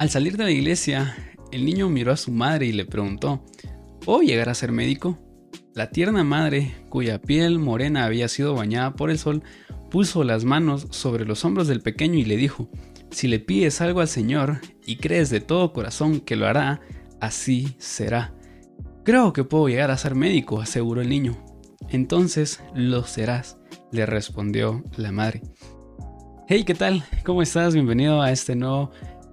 Al salir de la iglesia, el niño miró a su madre y le preguntó, ¿Puedo llegar a ser médico? La tierna madre, cuya piel morena había sido bañada por el sol, puso las manos sobre los hombros del pequeño y le dijo, Si le pides algo al Señor y crees de todo corazón que lo hará, así será. Creo que puedo llegar a ser médico, aseguró el niño. Entonces lo serás, le respondió la madre. Hey, ¿qué tal? ¿Cómo estás? Bienvenido a este nuevo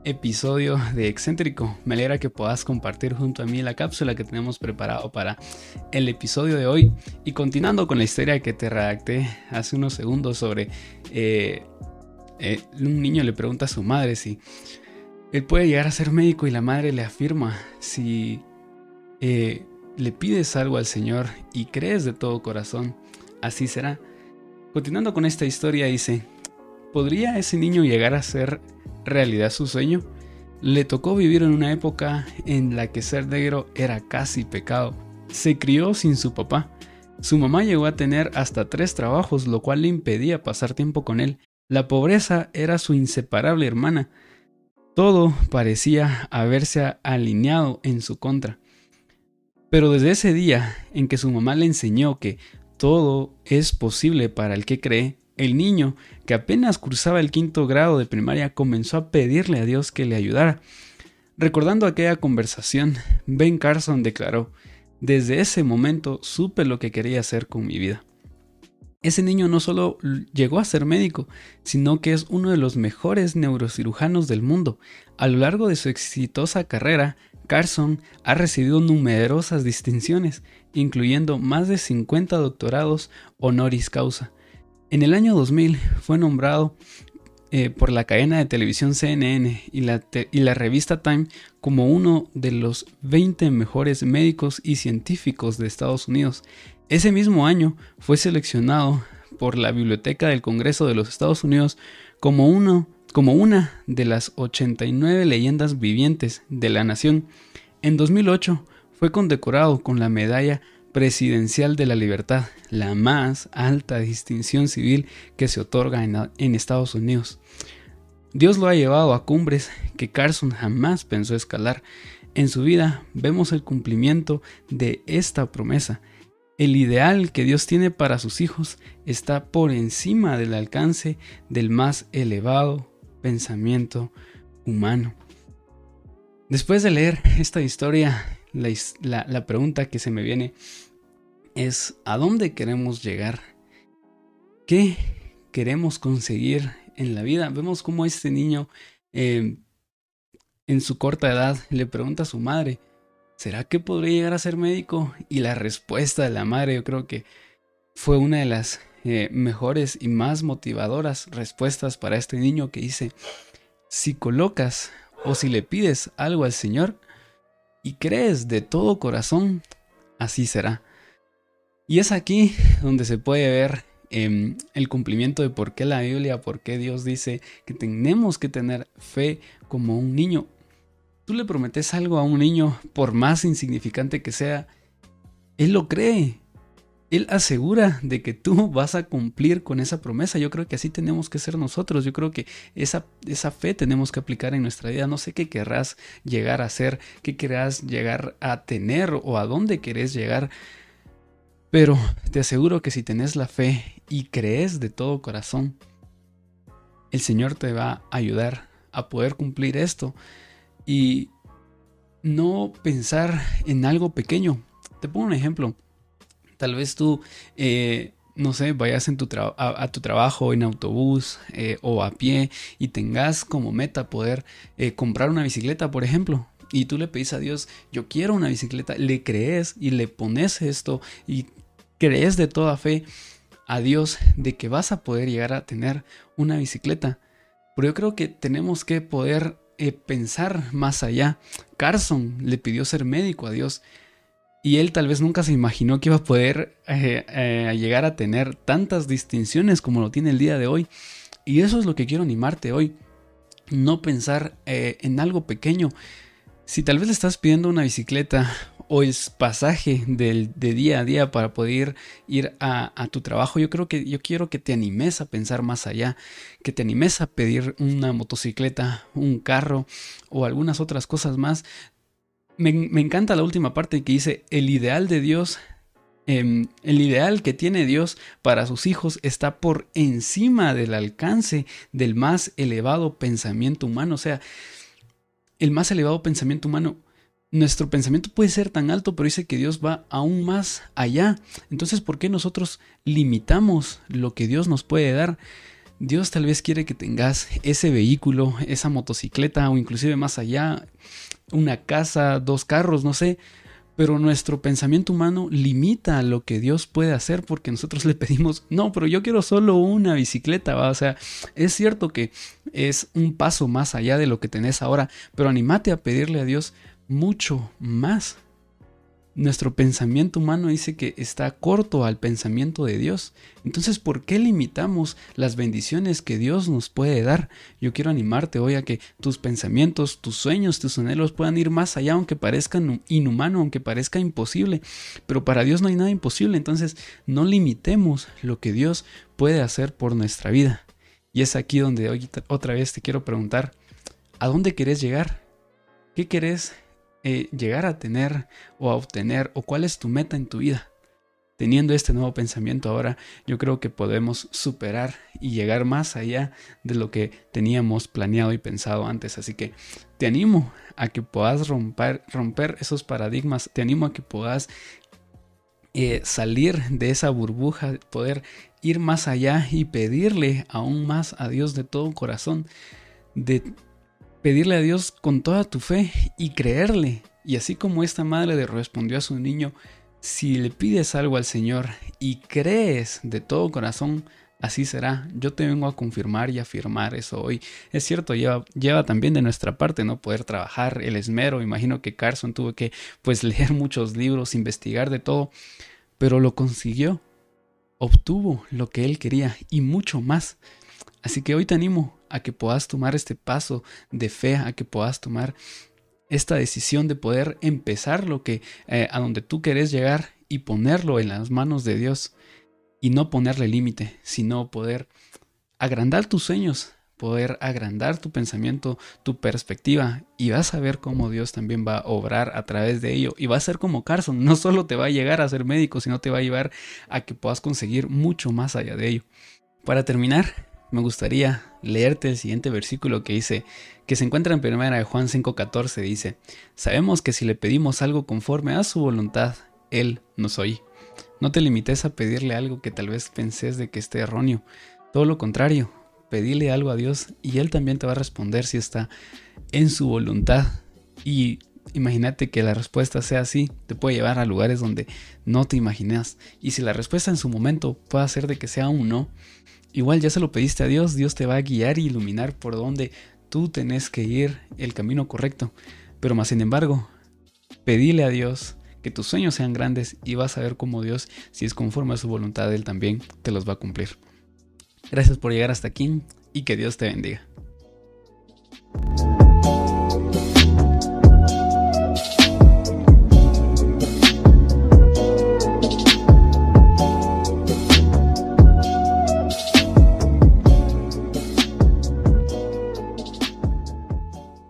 episodio de Excéntrico. Me alegra que puedas compartir junto a mí la cápsula que tenemos preparado para el episodio de hoy. Y continuando con la historia que te redacté hace unos segundos sobre eh, eh, un niño le pregunta a su madre si él puede llegar a ser médico y la madre le afirma si eh, le pides algo al Señor y crees de todo corazón, así será. Continuando con esta historia dice, ¿podría ese niño llegar a ser realidad su sueño? Le tocó vivir en una época en la que ser negro era casi pecado. Se crió sin su papá. Su mamá llegó a tener hasta tres trabajos, lo cual le impedía pasar tiempo con él. La pobreza era su inseparable hermana. Todo parecía haberse alineado en su contra. Pero desde ese día en que su mamá le enseñó que todo es posible para el que cree, el niño, que apenas cursaba el quinto grado de primaria, comenzó a pedirle a Dios que le ayudara. Recordando aquella conversación, Ben Carson declaró, desde ese momento supe lo que quería hacer con mi vida. Ese niño no solo llegó a ser médico, sino que es uno de los mejores neurocirujanos del mundo. A lo largo de su exitosa carrera, Carson ha recibido numerosas distinciones, incluyendo más de 50 doctorados honoris causa. En el año 2000 fue nombrado eh, por la cadena de televisión CNN y la, y la revista Time como uno de los 20 mejores médicos y científicos de Estados Unidos. Ese mismo año fue seleccionado por la Biblioteca del Congreso de los Estados Unidos como, uno, como una de las 89 leyendas vivientes de la nación. En 2008 fue condecorado con la medalla presidencial de la libertad, la más alta distinción civil que se otorga en, Estados Unidos. Dios lo ha llevado a cumbres que Carson jamás pensó escalar. En su vida vemos el cumplimiento de esta promesa. El ideal que Dios tiene para sus hijos está por encima del alcance del más elevado pensamiento humano. Después de leer esta historia, la, pregunta que se me viene es ¿a dónde queremos llegar? ¿Qué queremos conseguir en la vida? Vemos cómo este niño em, en su corta edad le pregunta a su madre, ¿será que podría llegar a ser médico? Y la respuesta de la madre yo creo que fue una de las eh, mejores y más motivadoras respuestas para este niño que dice, si colocas o si le pides algo al Señor y crees de todo corazón, así será. Y es aquí donde se puede ver em, el cumplimiento de por qué la Biblia, por qué Dios dice que tenemos que tener fe como un niño. Tú le prometes algo a un niño, por más insignificante que sea, él lo cree. Él asegura de que tú vas a cumplir con esa promesa. Yo creo que así tenemos que ser nosotros. Yo creo que esa, esa fe tenemos que aplicar en nuestra vida. No sé qué querrás llegar a ser, qué querrás llegar a tener o a dónde querés llegar. Pero te aseguro que si tenés la fe y crees de todo corazón, el Señor te va a ayudar a poder cumplir esto y no pensar en algo pequeño. Te pongo un ejemplo. Tal vez tú, eh, no sé, vayas en tu a, tu trabajo en autobús eh, o a pie y tengas como meta poder eh, comprar una bicicleta, por ejemplo y tú le pedís a Dios, yo quiero una bicicleta, le crees y le pones esto y crees de toda fe a Dios de que vas a poder llegar a tener una bicicleta. Pero yo creo que tenemos que poder pensar más allá. Carson le pidió ser médico a Dios y él tal vez nunca se imaginó que iba a poder eh, eh, llegar a tener tantas distinciones como lo tiene el día de hoy. Y eso es lo que quiero animarte hoy. No pensar en algo pequeño. Si tal vez le estás pidiendo una bicicleta o el pasaje del, de día a día para poder ir a, a, tu trabajo, yo creo que yo quiero que te animes a pensar más allá, que te animes a pedir una motocicleta, un carro o algunas otras cosas más. Me, encanta la última parte que dice, el ideal de Dios Em, el ideal que tiene Dios para sus hijos está por encima del alcance del más elevado pensamiento humano. O sea, el más elevado pensamiento humano. Nuestro pensamiento puede ser tan alto, pero dice que Dios va aún más allá. Entonces, ¿por qué nosotros limitamos lo que Dios nos puede dar? Dios tal vez quiere que tengas ese vehículo, esa motocicleta o inclusive más allá, una casa, dos carros, no sé, pero nuestro pensamiento humano limita lo que Dios puede hacer porque nosotros le pedimos, no, pero yo quiero solo una bicicleta, o sea, es cierto que es un paso más allá de lo que tenés ahora, pero animate a pedirle a Dios mucho más. Nuestro pensamiento humano dice que está corto al pensamiento de Dios. Entonces, ¿por qué limitamos las bendiciones que Dios nos puede dar? Yo quiero animarte hoy a que tus pensamientos, tus sueños, tus anhelos puedan ir más allá, aunque parezcan inhumano, aunque parezca imposible. Pero para Dios no hay nada imposible. Entonces, no limitemos lo que Dios puede hacer por nuestra vida. Y es aquí donde hoy otra vez te quiero preguntar, ¿a dónde querés llegar? ¿Qué querés eh, llegar a tener o a obtener o cuál es tu meta en tu vida. Teniendo este nuevo pensamiento ahora, yo creo que podemos superar y llegar más allá de lo que teníamos planeado y pensado antes. Así que te animo a que puedas romper, romper esos paradigmas, te animo a que puedas eh, salir de esa burbuja, poder ir más allá y pedirle aún más a Dios de todo corazón, de pedirle a Dios con toda tu fe y creerle. Y así como esta madre le respondió a su niño, si le pides algo al Señor y crees de todo corazón, así será. Yo te vengo a confirmar y afirmar eso hoy. Es cierto, lleva, lleva también de nuestra parte no poder trabajar, el esmero. Imagino que Carson tuvo que pues leer muchos libros, investigar de todo, pero lo consiguió. Obtuvo lo que él quería y mucho más. Así que hoy te animo a que puedas tomar este paso de fe, a que puedas tomar esta decisión de poder empezar lo que eh, a donde tú querés llegar y ponerlo en las manos de Dios. Y no ponerle límite, sino poder agrandar tus sueños, poder agrandar tu pensamiento, tu perspectiva. Y vas a ver cómo Dios también va a obrar a través de ello. Y va a ser como Carson, no solo te va a llegar a ser médico, sino te va a llevar a que puedas conseguir mucho más allá de ello. Para terminar, me gustaría leerte el siguiente versículo que dice, que se encuentra en primera de Juan 5:14, dice, sabemos que si le pedimos algo conforme a su voluntad, Él nos oye. No te limites a pedirle algo que tal vez penses de que esté erróneo. Todo lo contrario, pedile algo a Dios y Él también te va a responder si está en su voluntad. Y imagínate que la respuesta sea así, te puede llevar a lugares donde no te imaginas. Y si la respuesta en su momento puede ser de que sea un no, Igual ya se lo pediste a Dios, Dios te va a guiar y iluminar por donde tú tenés que ir el camino correcto. Pero más sin embargo, pedile a Dios que tus sueños sean grandes y vas a ver cómo Dios, si es conforme a su voluntad, Él también te los va a cumplir. Gracias por llegar hasta aquí y que Dios te bendiga.